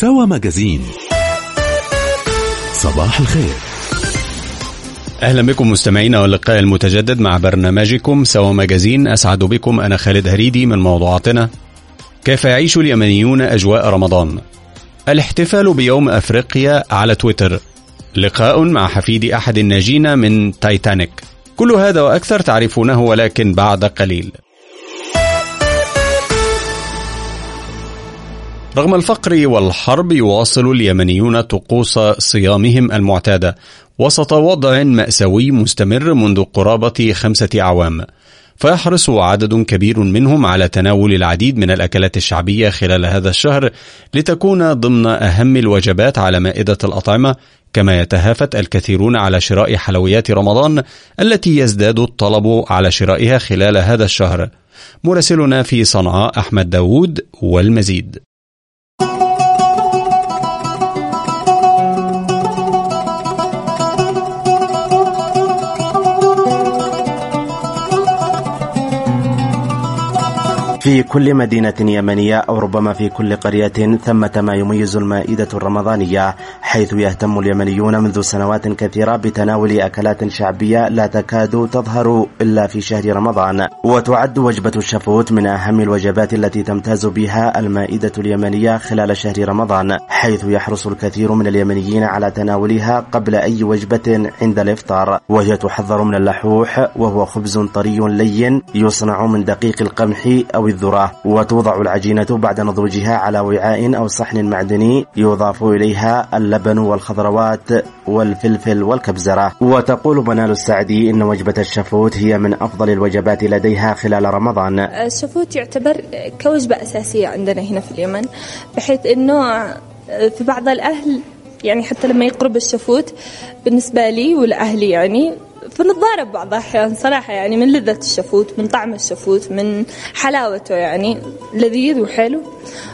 سوا ماجازين. صباح الخير. أهلا بكم مستمعينا واللقاء المتجدد مع برنامجكم سوا ماجازين. أسعد بكم أنا خالد هريدي من موضوعاتنا. كيف يعيش اليمنيون أجواء رمضان؟ الاحتفال بيوم أفريقيا على تويتر. لقاء مع حفيد أحد الناجين من تايتانيك. كل هذا وأكثر تعرفونه ولكن بعد قليل. رغم الفقر والحرب يواصل اليمنيون طقوس صيامهم المعتادة. وسط وضع مأساوي مستمر منذ قرابة خمسة أعوام. فيحرص عدد كبير منهم على تناول العديد من الأكلات الشعبية خلال هذا الشهر لتكون ضمن أهم الوجبات على مائدة الأطعمة كما يتهافت الكثيرون على شراء حلويات رمضان التي يزداد الطلب على شرائها خلال هذا الشهر. مراسلنا في صنعاء أحمد داود والمزيد. في كل مدينة يمنية أو ربما في كل قرية ثمة ما يميز المائدة الرمضانية حيث يهتم اليمنيون منذ سنوات كثيرة بتناول أكلات شعبية لا تكاد تظهر إلا في شهر رمضان. وتعد وجبة الشفوت من أهم الوجبات التي تمتاز بها المائدة اليمنية خلال شهر رمضان حيث يحرص الكثير من اليمنيين على تناولها قبل أي وجبة عند الإفطار. وهي تحضر من اللحوح وهو خبز طري لين يصنع من دقيق القمح أو الذرة وتوضع العجينة بعد نضوجها على وعاء أو صحن معدني يضاف إليها اللبن والخضروات والفلفل والكبزرة. وتقول منال السعدي إن وجبة الشفوت هي من أفضل الوجبات لديها خلال رمضان. الشفوت يعتبر كوجبة أساسية عندنا هنا في اليمن بحيث أنه في بعض الأهل يعني حتى لما يقرب الشفوت بالنسبة لي والأهلي يعني فنتضارب بعض الأحيان صراحة يعني من لذة الشفوت من طعم الشفوت من حلاوته يعني لذيذ وحلو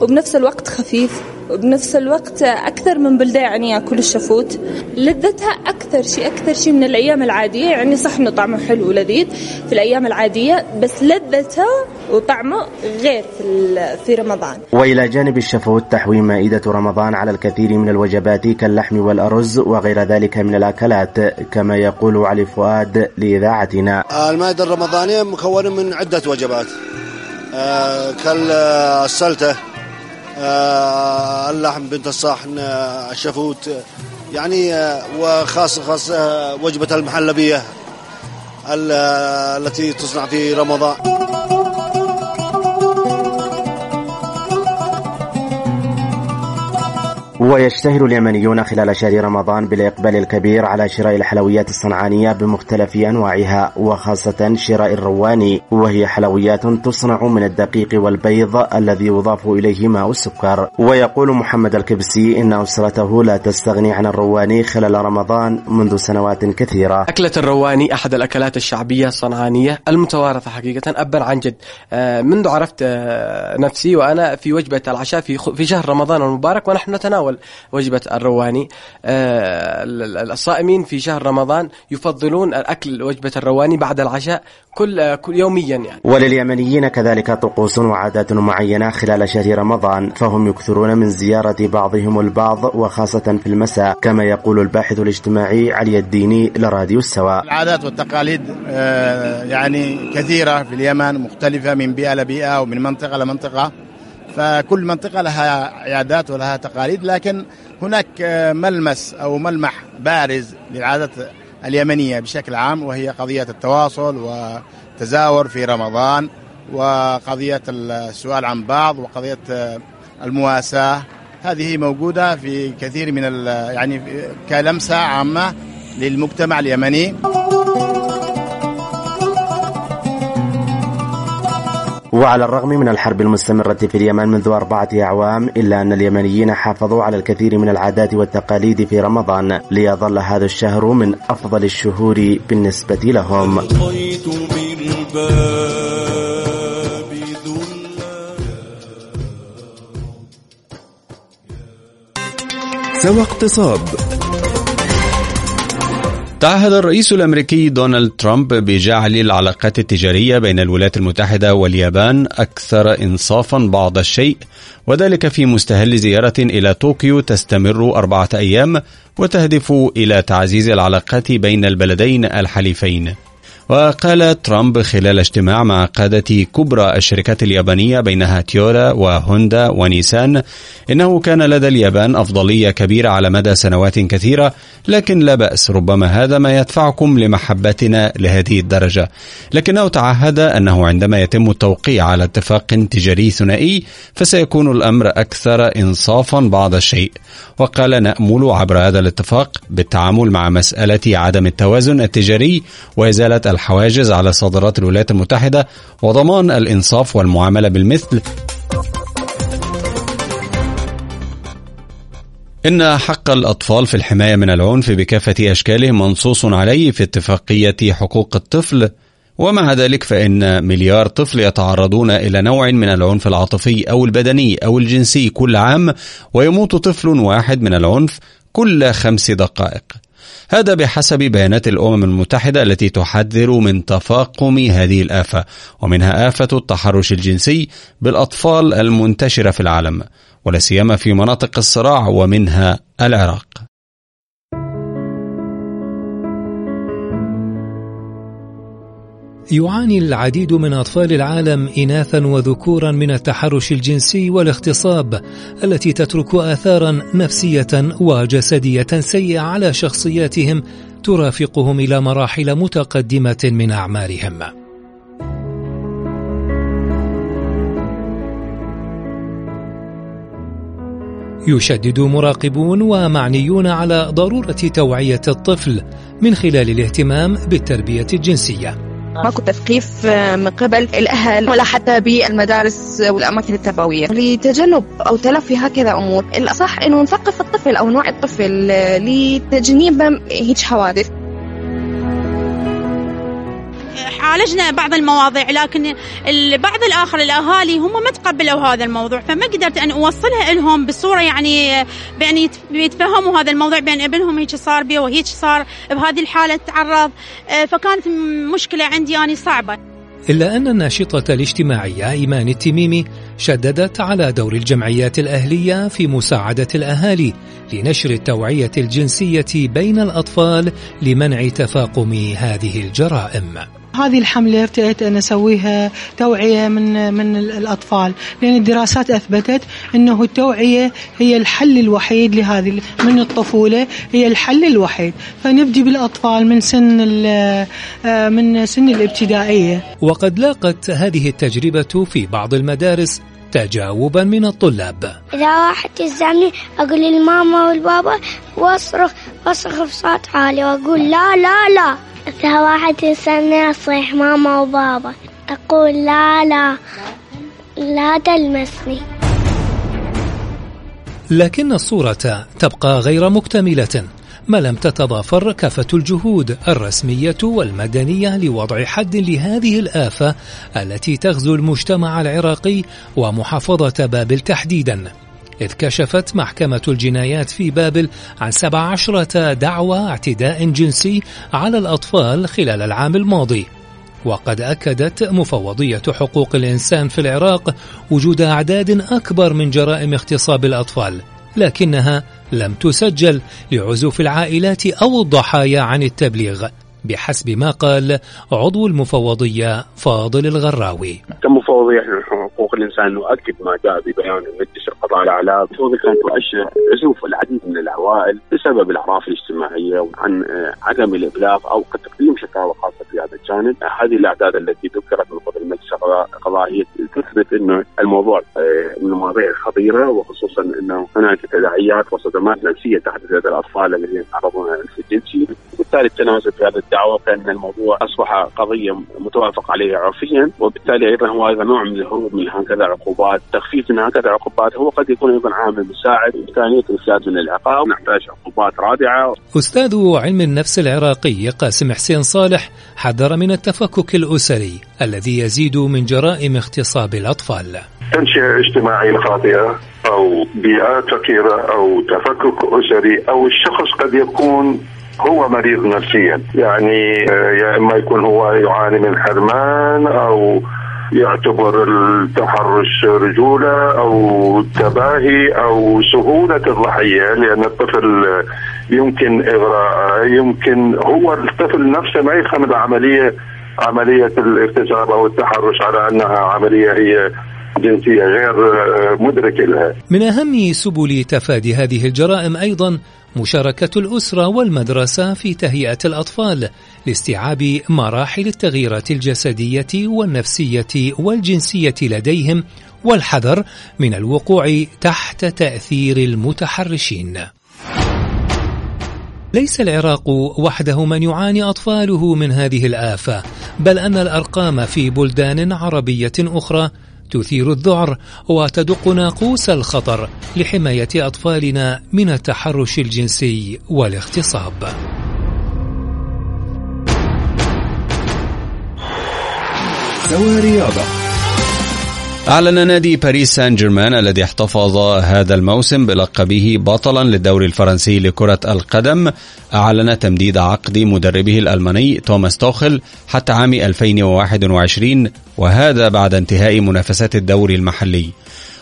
وبنفس الوقت خفيف. وبنفس الوقت أكثر من بلدة يعني يأكل الشفوت لذتها أكثر شيء أكثر شيء من الأيام العادية يعني صح إنه طعمه حلو ولذيذ في الأيام العادية بس لذته وطعمه غير في في رمضان. وإلى جانب الشفوت تحوي مائدة رمضان على الكثير من الوجبات كاللحم والأرز وغير ذلك من الأكلات كما يقول علي فؤاد لإذاعتنا. المائدة الرمضانية مكونة من عدة وجبات آه كالسلتة آه اللحم بنت الصحن آه الشفوت يعني آه وخاصة خاصة وجبة المحلبية التي تصنع في رمضان. ويشتهر اليمنيون خلال شهر رمضان بالإقبال الكبير على شراء الحلويات الصنعانية بمختلف أنواعها وخاصة شراء الرواني. وهي حلويات تصنع من الدقيق والبيض الذي يضاف إليه ماء السكر. ويقول محمد الكبسي إن أسرته لا تستغني عن الرواني خلال رمضان منذ سنوات كثيرة. أكلة الرواني أحد الأكلات الشعبية الصنعانية المتوارثة حقيقة. أبا عن جد. منذ عرفت نفسي وأنا في وجبة العشاء في شهر رمضان المبارك ونحن نتناول وجبة الرواني. الصائمين في شهر رمضان يفضلون أكل وجبة الرواني بعد العشاء كل, كل يوميا يعني. ولليمنيين كذلك طقوس وعادات معينة خلال شهر رمضان فهم يكثرون من زيارة بعضهم البعض وخاصة في المساء كما يقول الباحث الاجتماعي علي الديني لراديو السواء العادات والتقاليد يعني كثيرة في اليمن مختلفة من بيئة لبيئة ومن منطقة لمنطقة. فكل منطقة لها عادات ولها تقاليد لكن هناك ملمس أو ملمح بارز للعادات اليمنية بشكل عام وهي قضية التواصل والتزاور في رمضان وقضية السؤال عن بعض وقضية المواساة. هذه موجودة في كثير من يعني كلمسة عامة للمجتمع اليمني. وعلى الرغم من الحرب المستمرة في اليمن منذ أربعة أعوام إلا أن اليمنيين حافظوا على الكثير من العادات والتقاليد في رمضان ليظل هذا الشهر من أفضل الشهور بالنسبة لهم. سوى اقتصاد تعهد الرئيس الأمريكي دونالد ترامب بجعل العلاقات التجارية بين الولايات المتحدة واليابان أكثر انصافا بعض الشيء وذلك في مستهل زيارة إلى طوكيو تستمر أربعة أيام وتهدف إلى تعزيز العلاقات بين البلدين الحليفين. وقال ترامب خلال اجتماع مع قادة كبرى الشركات اليابانية بينها تيولا وهوندا ونيسان إنه كان لدى اليابان أفضلية كبيرة على مدى سنوات كثيرة لكن لا بأس ربما هذا ما يدفعكم لمحبتنا لهذه الدرجة. لكنه تعهد أنه عندما يتم التوقيع على اتفاق تجاري ثنائي فسيكون الأمر أكثر إنصافا بعض الشيء. وقال نأمل عبر هذا الاتفاق بالتعامل مع مسألة عدم التوازن التجاري وإزالة الحواجز على صادرات الولايات المتحدة وضمان الإنصاف والمعاملة بالمثل. إن حق الأطفال في الحماية من العنف بكافة أشكاله منصوص عليه في اتفاقية حقوق الطفل. ومع ذلك فإن مليار طفل يتعرضون إلى نوع من العنف العاطفي أو البدني أو الجنسي كل عام ويموت طفل واحد من العنف كل خمس دقائق. هذا بحسب بيانات الأمم المتحدة التي تحذر من تفاقم هذه الآفة ومنها آفة التحرش الجنسي بالأطفال المنتشرة في العالم ولا سيما في مناطق الصراع ومنها العراق. يعاني العديد من أطفال العالم إناثا وذكورا من التحرش الجنسي والاغتصاب التي تترك آثارا نفسية وجسدية سيئة على شخصياتهم ترافقهم إلى مراحل متقدمة من أعمارهم. يشدد مراقبون ومعنيون على ضرورة توعية الطفل من خلال الاهتمام بالتربية الجنسية ماكو تثقيف من قبل الأهل ولا حتى بالمدارس والأماكن التربوية. لتجنب أو تلافي هكذا أمور الأصح إنه نثقف الطفل أو نوعي الطفل لتجنيب هيك حوادث. عالجنا بعض المواضيع لكن البعض الآخر الأهالي هم ما تقبلوا هذا الموضوع فما قدرت أن أوصلها لهم بصورة يعني بأن يتفهموا هذا الموضوع بأن ابنهم هيك صار بيه وهيك صار بهذه الحالة تعرض فكانت مشكلة عندي يعني صعبة إلا أن الناشطة الاجتماعية إيمان التميمي شددت على دور الجمعيات الأهلية في مساعدة الأهالي لنشر التوعية الجنسية بين الأطفال لمنع تفاقم هذه الجرائم. هذه الحملة ارتأيت أن أسويها توعية من من الأطفال. لأن الدراسات أثبتت أنه التوعية هي الحل الوحيد لهذه من الطفولة هي الحل الوحيد. فنبدي بالأطفال من سن من سن الابتدائية. وقد لاقت هذه التجربة في بعض المدارس تجاوبا من الطلاب. إذا واحد يزعمني أقول للماما والبابا واصرخ واصرخ بصوت عالي وأقول لا لا لا. واحد يسألني أصيح ماما وبابا. أقول لا لا لا تلمسني. لكن الصورة تبقى غير مكتملة ما لم تتضافر كافة الجهود الرسمية والمدنية لوضع حد لهذه الآفة التي تغزو المجتمع العراقي ومحافظة بابل تحديدا. إذ كشفت محكمة الجنايات في بابل عن 17 دعوى اعتداء جنسي على الأطفال خلال العام الماضي. وقد أكدت مفوضية حقوق الإنسان في العراق وجود أعداد أكبر من جرائم اغتصاب الأطفال لكنها لم تسجل لعزوف العائلات أو الضحايا عن التبليغ بحسب ما قال عضو المفوضية فاضل الغراوي. كمفوضية حقوق الإنسان نؤكد ما جاء ببيان المجلس القضاء الأعلى المفوضية كانت تؤشر عزوف العديد من العوائل بسبب الأعراف الاجتماعية وعن عدم الإبلاغ أو تقديم شكاوى خاصة في هذا الجانب. هذه الأعداد التي ذكرت من قبل المجلس القضائي تثبت أنه الموضوع من المواضيع الخطيرة وخصوصا أنه هناك تداعيات وصدمات نفسية تحدث هذه الأطفال الذين يتعرضون للعنف الجنسي وبالتالي التنازل في هذا الدعوة كان الموضوع أصبح قضية متوافق عليها عرفيا وبالتالي أيضا هو أيضا نوع من الهروب من هكذا عقوبات تخفيف من هكذا عقوبات هو قد يكون أيضا عامل مساعد إمكانية الإفلات من العقاب نحتاج عقوبات رادعة أستاذ علم النفس العراقي قاسم حسين صالح حذر من التفكك الأسري الذي يزيد من جرائم اغتصاب الأطفال. تنشئة اجتماعية خاطئة أو بيئات فقيرة أو تفكك أسري أو الشخص قد يكون هو مريض نفسيا. يعني آه، يا إما يكون هو يعاني من حرمان أو يعتبر التحرش رجولة أو تباهي أو سهولة الضحية لأن الطفل يمكن إغراء يمكن هو الطفل نفسه ما يفهم العملية عملية الاغتصاب أو التحرش على أنها عملية هي جنسية غير مدركة لها. من أهم سبل تفادي هذه الجرائم أيضا مشاركة الأسرة والمدرسة في تهيئة الأطفال لاستيعاب مراحل التغييرات الجسدية والنفسية والجنسية لديهم والحذر من الوقوع تحت تأثير المتحرشين. ليس العراق وحده من يعاني أطفاله من هذه الآفة، بل أن الأرقام في بلدان عربية أخرى تثير الذعر وتدق ناقوس الخطر لحماية أطفالنا من التحرش الجنسي والاغتصاب. رياضة أعلن نادي باريس سان جيرمان الذي احتفظ هذا الموسم بلقبه بطلا للدوري الفرنسي لكرة القدم. أعلن تمديد عقد مدربه الألماني توماس توخل حتى عام 2021 وهذا بعد انتهاء منافسات الدوري المحلي.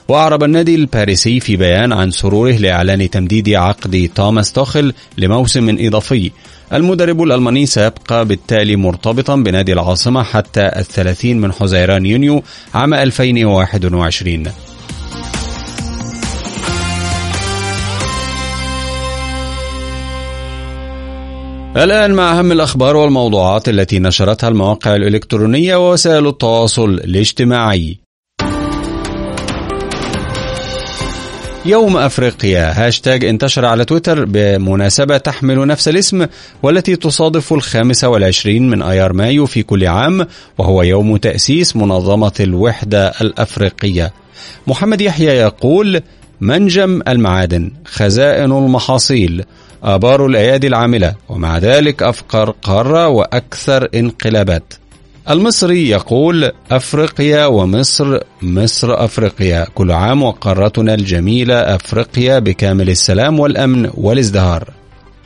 وأعرب النادي الباريسي في بيان عن سروره لإعلان تمديد عقد توماس توخل لموسم إضافي. المدرب الألماني سيبقى بالتالي مرتبطا بنادي العاصمة حتى الثلاثين من حزيران يونيو عام 2021 الآن مع أهم الأخبار والموضوعات التي نشرتها المواقع الإلكترونية ووسائل التواصل الاجتماعي. يوم أفريقيا. هاشتاج انتشر على تويتر بمناسبة تحمل نفس الاسم والتي تصادف الخامس والعشرين من أيار مايو في كل عام وهو يوم تأسيس منظمة الوحدة الأفريقية. محمد يحيى يقول منجم المعادن خزائن المحاصيل آبار الأيادي العاملة ومع ذلك أفقر قارة وأكثر انقلابات. المصري يقول أفريقيا ومصر مصر أفريقيا. كل عام وقارتنا الجميلة أفريقيا بكامل السلام والأمن والازدهار.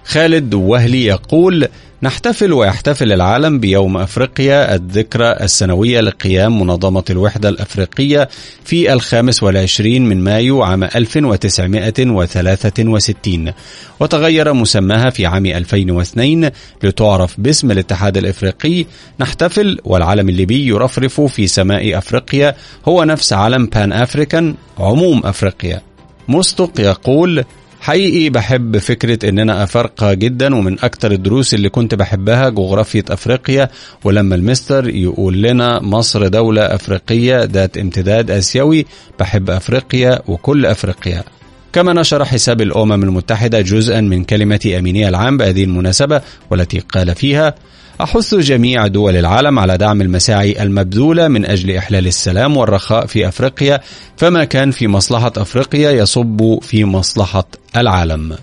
خالد وهلي يقول نحتفل ويحتفل العالم بيوم أفريقيا الذكرى السنوية لقيام منظمة الوحدة الأفريقية في الخامس والعشرين من مايو عام 1963 وتغير مسماها في عام 2002 لتعرف باسم الاتحاد الإفريقي. نحتفل والعلم الليبي يرفرف في سماء أفريقيا هو نفس علم بان افريكان عموم أفريقيا. مصدق يقول حقيقي بحب فكرة ان أنا افارقة جدا ومن أكتر الدروس اللي كنت بحبها جغرافية أفريقيا ولما المستر يقول لنا مصر دولة أفريقية ذات امتداد آسيوي بحب أفريقيا وكل أفريقيا. كما نشر حساب الأمم المتحدة جزءا من كلمة أمينية العام بهذه المناسبة والتي قال فيها أحث جميع دول العالم على دعم المساعي المبذولة من أجل إحلال السلام والرخاء في أفريقيا فما كان في مصلحة أفريقيا يصب في مصلحة العالم.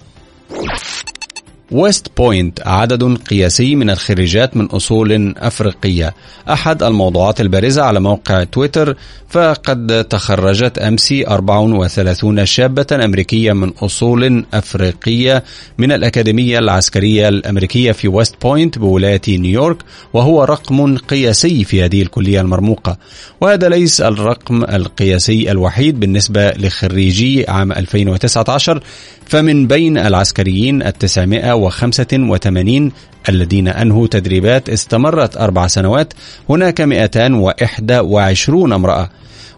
ويست بوينت عدد قياسي من الخريجات من أصول أفريقية. أحد الموضوعات البارزة على موقع تويتر فقد تخرجت أمس 34 شابة أمريكية من أصول أفريقية من الأكاديمية العسكرية الأمريكية في ويست بوينت بولاية نيويورك وهو رقم قياسي في هذه الكلية المرموقة. وهذا ليس الرقم القياسي الوحيد بالنسبة لخريجي عام 2019 فمن بين العسكريين التسعمائة وخمسة وثمانين الذين أنهوا تدريبات استمرت أربع سنوات هناك 221 امرأة.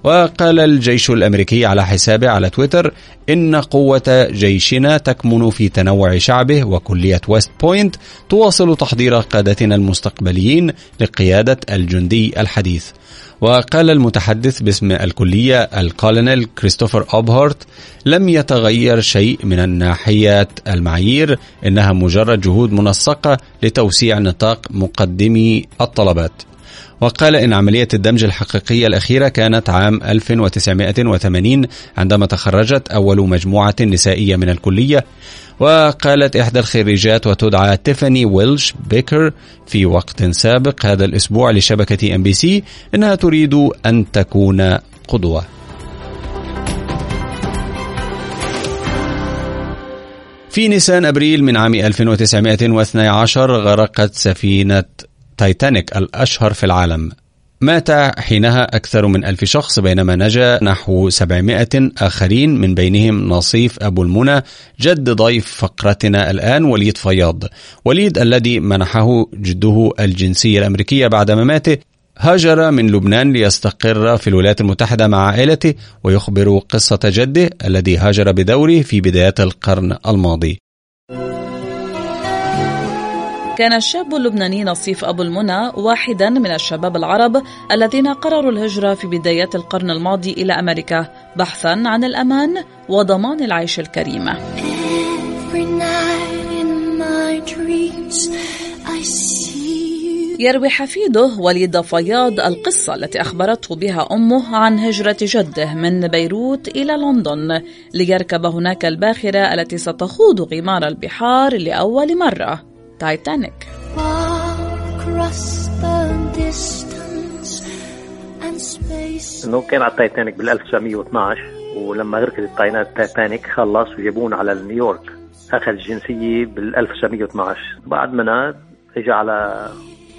وقال الجيش الأمريكي على حسابه على تويتر إن قوة جيشنا تكمن في تنوع شعبه وكلية ويست بوينت تواصل تحضير قادتنا المستقبليين لقيادة الجندي الحديث. وقال المتحدث باسم الكلية الكولونيل كريستوفر أوبهارت لم يتغير شيء من الناحية المعايير إنها مجرد جهود منسقة لتوسيع نطاق مقدمي الطلبات. وقال إن عملية الدمج الحقيقية الأخيرة كانت عام 1980 عندما تخرجت أول مجموعة نسائية من الكلية. وقالت إحدى الخريجات وتدعى تيفاني ويلش بيكر في وقت سابق هذا الأسبوع لشبكة إم بي سي إنها تريد أن تكون قدوة. في نيسان أبريل من عام 1912 غرقت سفينة تايتانيك الأشهر في العالم. مات حينها أكثر من ألف شخص بينما نجا نحو 700 آخرين من بينهم نصيف أبو المنى جد ضيف فقرتنا الآن وليد فياض. وليد الذي منحه جده الجنسية الأمريكية بعد مماته هاجر من لبنان ليستقر في الولايات المتحدة مع عائلته ويخبر قصة جده الذي هاجر بدوره في بدايات القرن الماضي. كان الشاب اللبناني نصيف أبو المنى واحدا من الشباب العرب الذين قرروا الهجرة في بدايات القرن الماضي إلى أمريكا بحثا عن الأمان وضمان العيش الكريم. يروي حفيده وليد فياض القصة التي أخبرته بها أمه عن هجرة جده من بيروت إلى لندن ليركب هناك الباخرة التي ستخوض غمار البحار لأول مرة. تايتانيك انه كان على التايتانيك بال 1912 ولما غرقت التايتانيك خلص وجابون على نيويورك. أخذ الجنسية بال 1912 بعد منها اجى على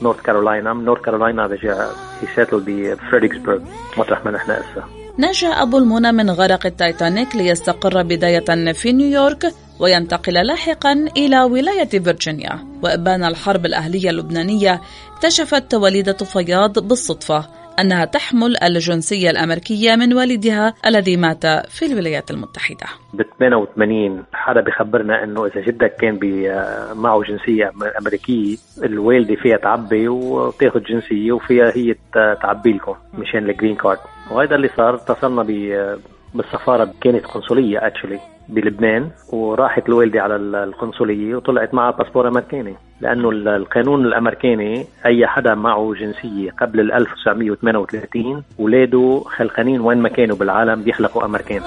نورث كارولاينا من نورث كارولاينا رجع ي settle بفريدريكسبرغ مطرح ما نحن هسه نجا أبو المنى من غرق التايتانيك ليستقر بداية في نيويورك. وينتقل لاحقا إلى ولاية فيرجينيا. وإبان الحرب الأهلية اللبنانية اكتشفت وليدة فياض بالصدفة أنها تحمل الجنسية الأمريكية من والدها الذي مات في الولايات المتحدة. ب 88 حدا بخبرنا إنه إذا جدك كان معه جنسية أمريكية الوالدة فيها تعبي وتاخذ جنسية وفيها هي تعبي لكم مشان ال green card وهذا اللي صار اتصلنا بالسفارة كانت قنصلية actually بلبنان وراحت الوالدة على القنصلية وطلعت معها باسبور أمريكاني. لأنه القانون الأمريكاني أي حدا معه جنسية قبل 1938 اولاده خلقانين وين ما كانوا بالعالم بيخلقوا أمريكان.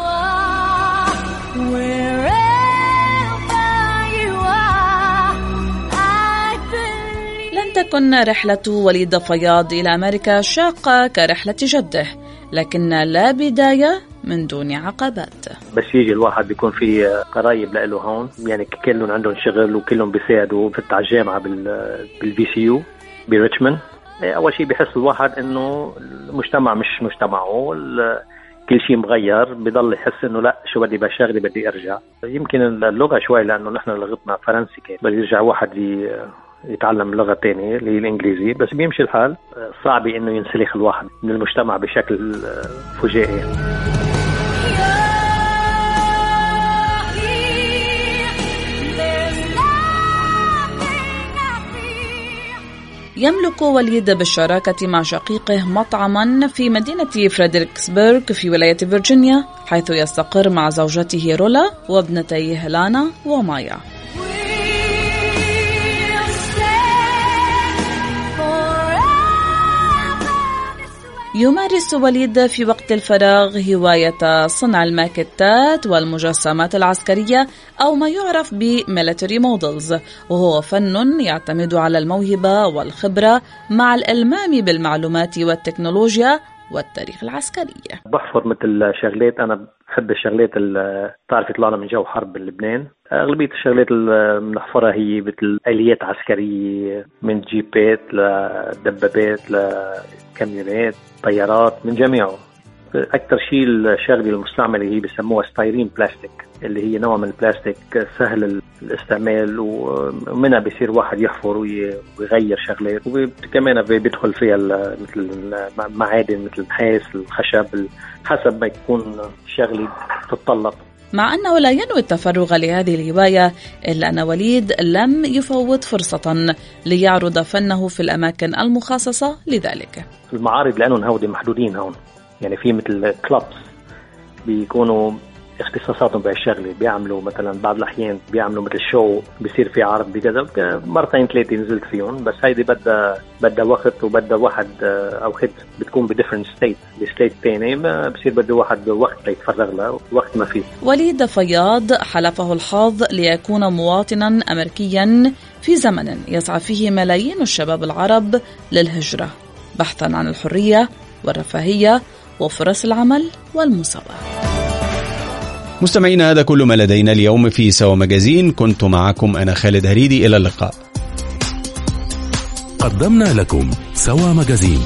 لم تكن رحلة وليد فياض إلى أمريكا شاقة كرحلة جده لكن لا بداية من دون عقبات. بس يجي الواحد بيكون في قرايب له هون يعني كلهم عندهم شغل وكلهم بيساعدوا فتح الجامعة بال VCU بريتشموند أول شيء بحس الواحد إنه المجتمع مش مجتمعه كل شيء مغير بضل يحس إنه لا شو بدي بشغلي بدي أرجع. يمكن اللغة شوي لأنه نحن لغتنا فرنسي كان بدي يرجع واحد يتعلم لغة ثانية اللي هي الإنجليزي بس بيمشي الحال. صعب إنه ينسلخ الواحد من المجتمع بشكل فجائي. يملك وليد بالشراكة مع شقيقه مطعما في مدينة فريدريكسبرغ في ولاية فيرجينيا حيث يستقر مع زوجته رولا وابنتيه لانا ومايا. يمارس وليد في وقت الفراغ هواية صنع الماكيتات والمجسمات العسكرية أو ما يعرف ب military models وهو فن يعتمد على الموهبة والخبرة مع الإلمام بالمعلومات والتكنولوجيا والتاريخ العسكري. بحفر مثل شغلات أنا بحب الشغلات اللي بتعرفي طلعنا من جو حرب بلبنان أغلبية الشغلات اللي بنحفرها هي مثل آليات عسكرية من جيبات لدبابات لكاميونات طيارات من جميعه. أكثر شيء الشغلة المستعملة هي بسموها ستايرين بلاستيك اللي هي نوع من البلاستيك سهل الاستعمال ومنها بيصير واحد يحفر ويغير شغلات وكمان بيدخل فيها مثل المعادن مثل النحاس الخشب حسب ما يكون شغله تتطلب. مع أنه لا ينوي التفرغ لهذه الهواية إلا أن وليد لم يفوت فرصة ليعرض فنه في الأماكن المخصصة لذلك. المعارض لأنهم هودي محدودين هون. يعني في مثل clubs بيكونوا اختصاصاتهم بهالشغله بيعملوا مثلا بعض الأحيان بيعملوا مثل شو بيصير في عرض بكذا مرتين ثلاثة نزلت فيهم بس هيدي بدها بدها وقت وبدها واحد أو خد بتكون ب different state ب state ثاني بصير بده واحد وقت ليتفرغ لها وقت ما في وليد فياض حالفه الحظ ليكون مواطنا امريكيا في زمن يسعى فيه ملايين الشباب العرب للهجرة بحثا عن الحرية والرفاهية وفرص العمل والمساواه مستمعينا هذا كل ما لدينا اليوم في سوا مجازين. كنت معكم أنا خالد هريدي. إلى اللقاء. قدمنا لكم سوا مجازين.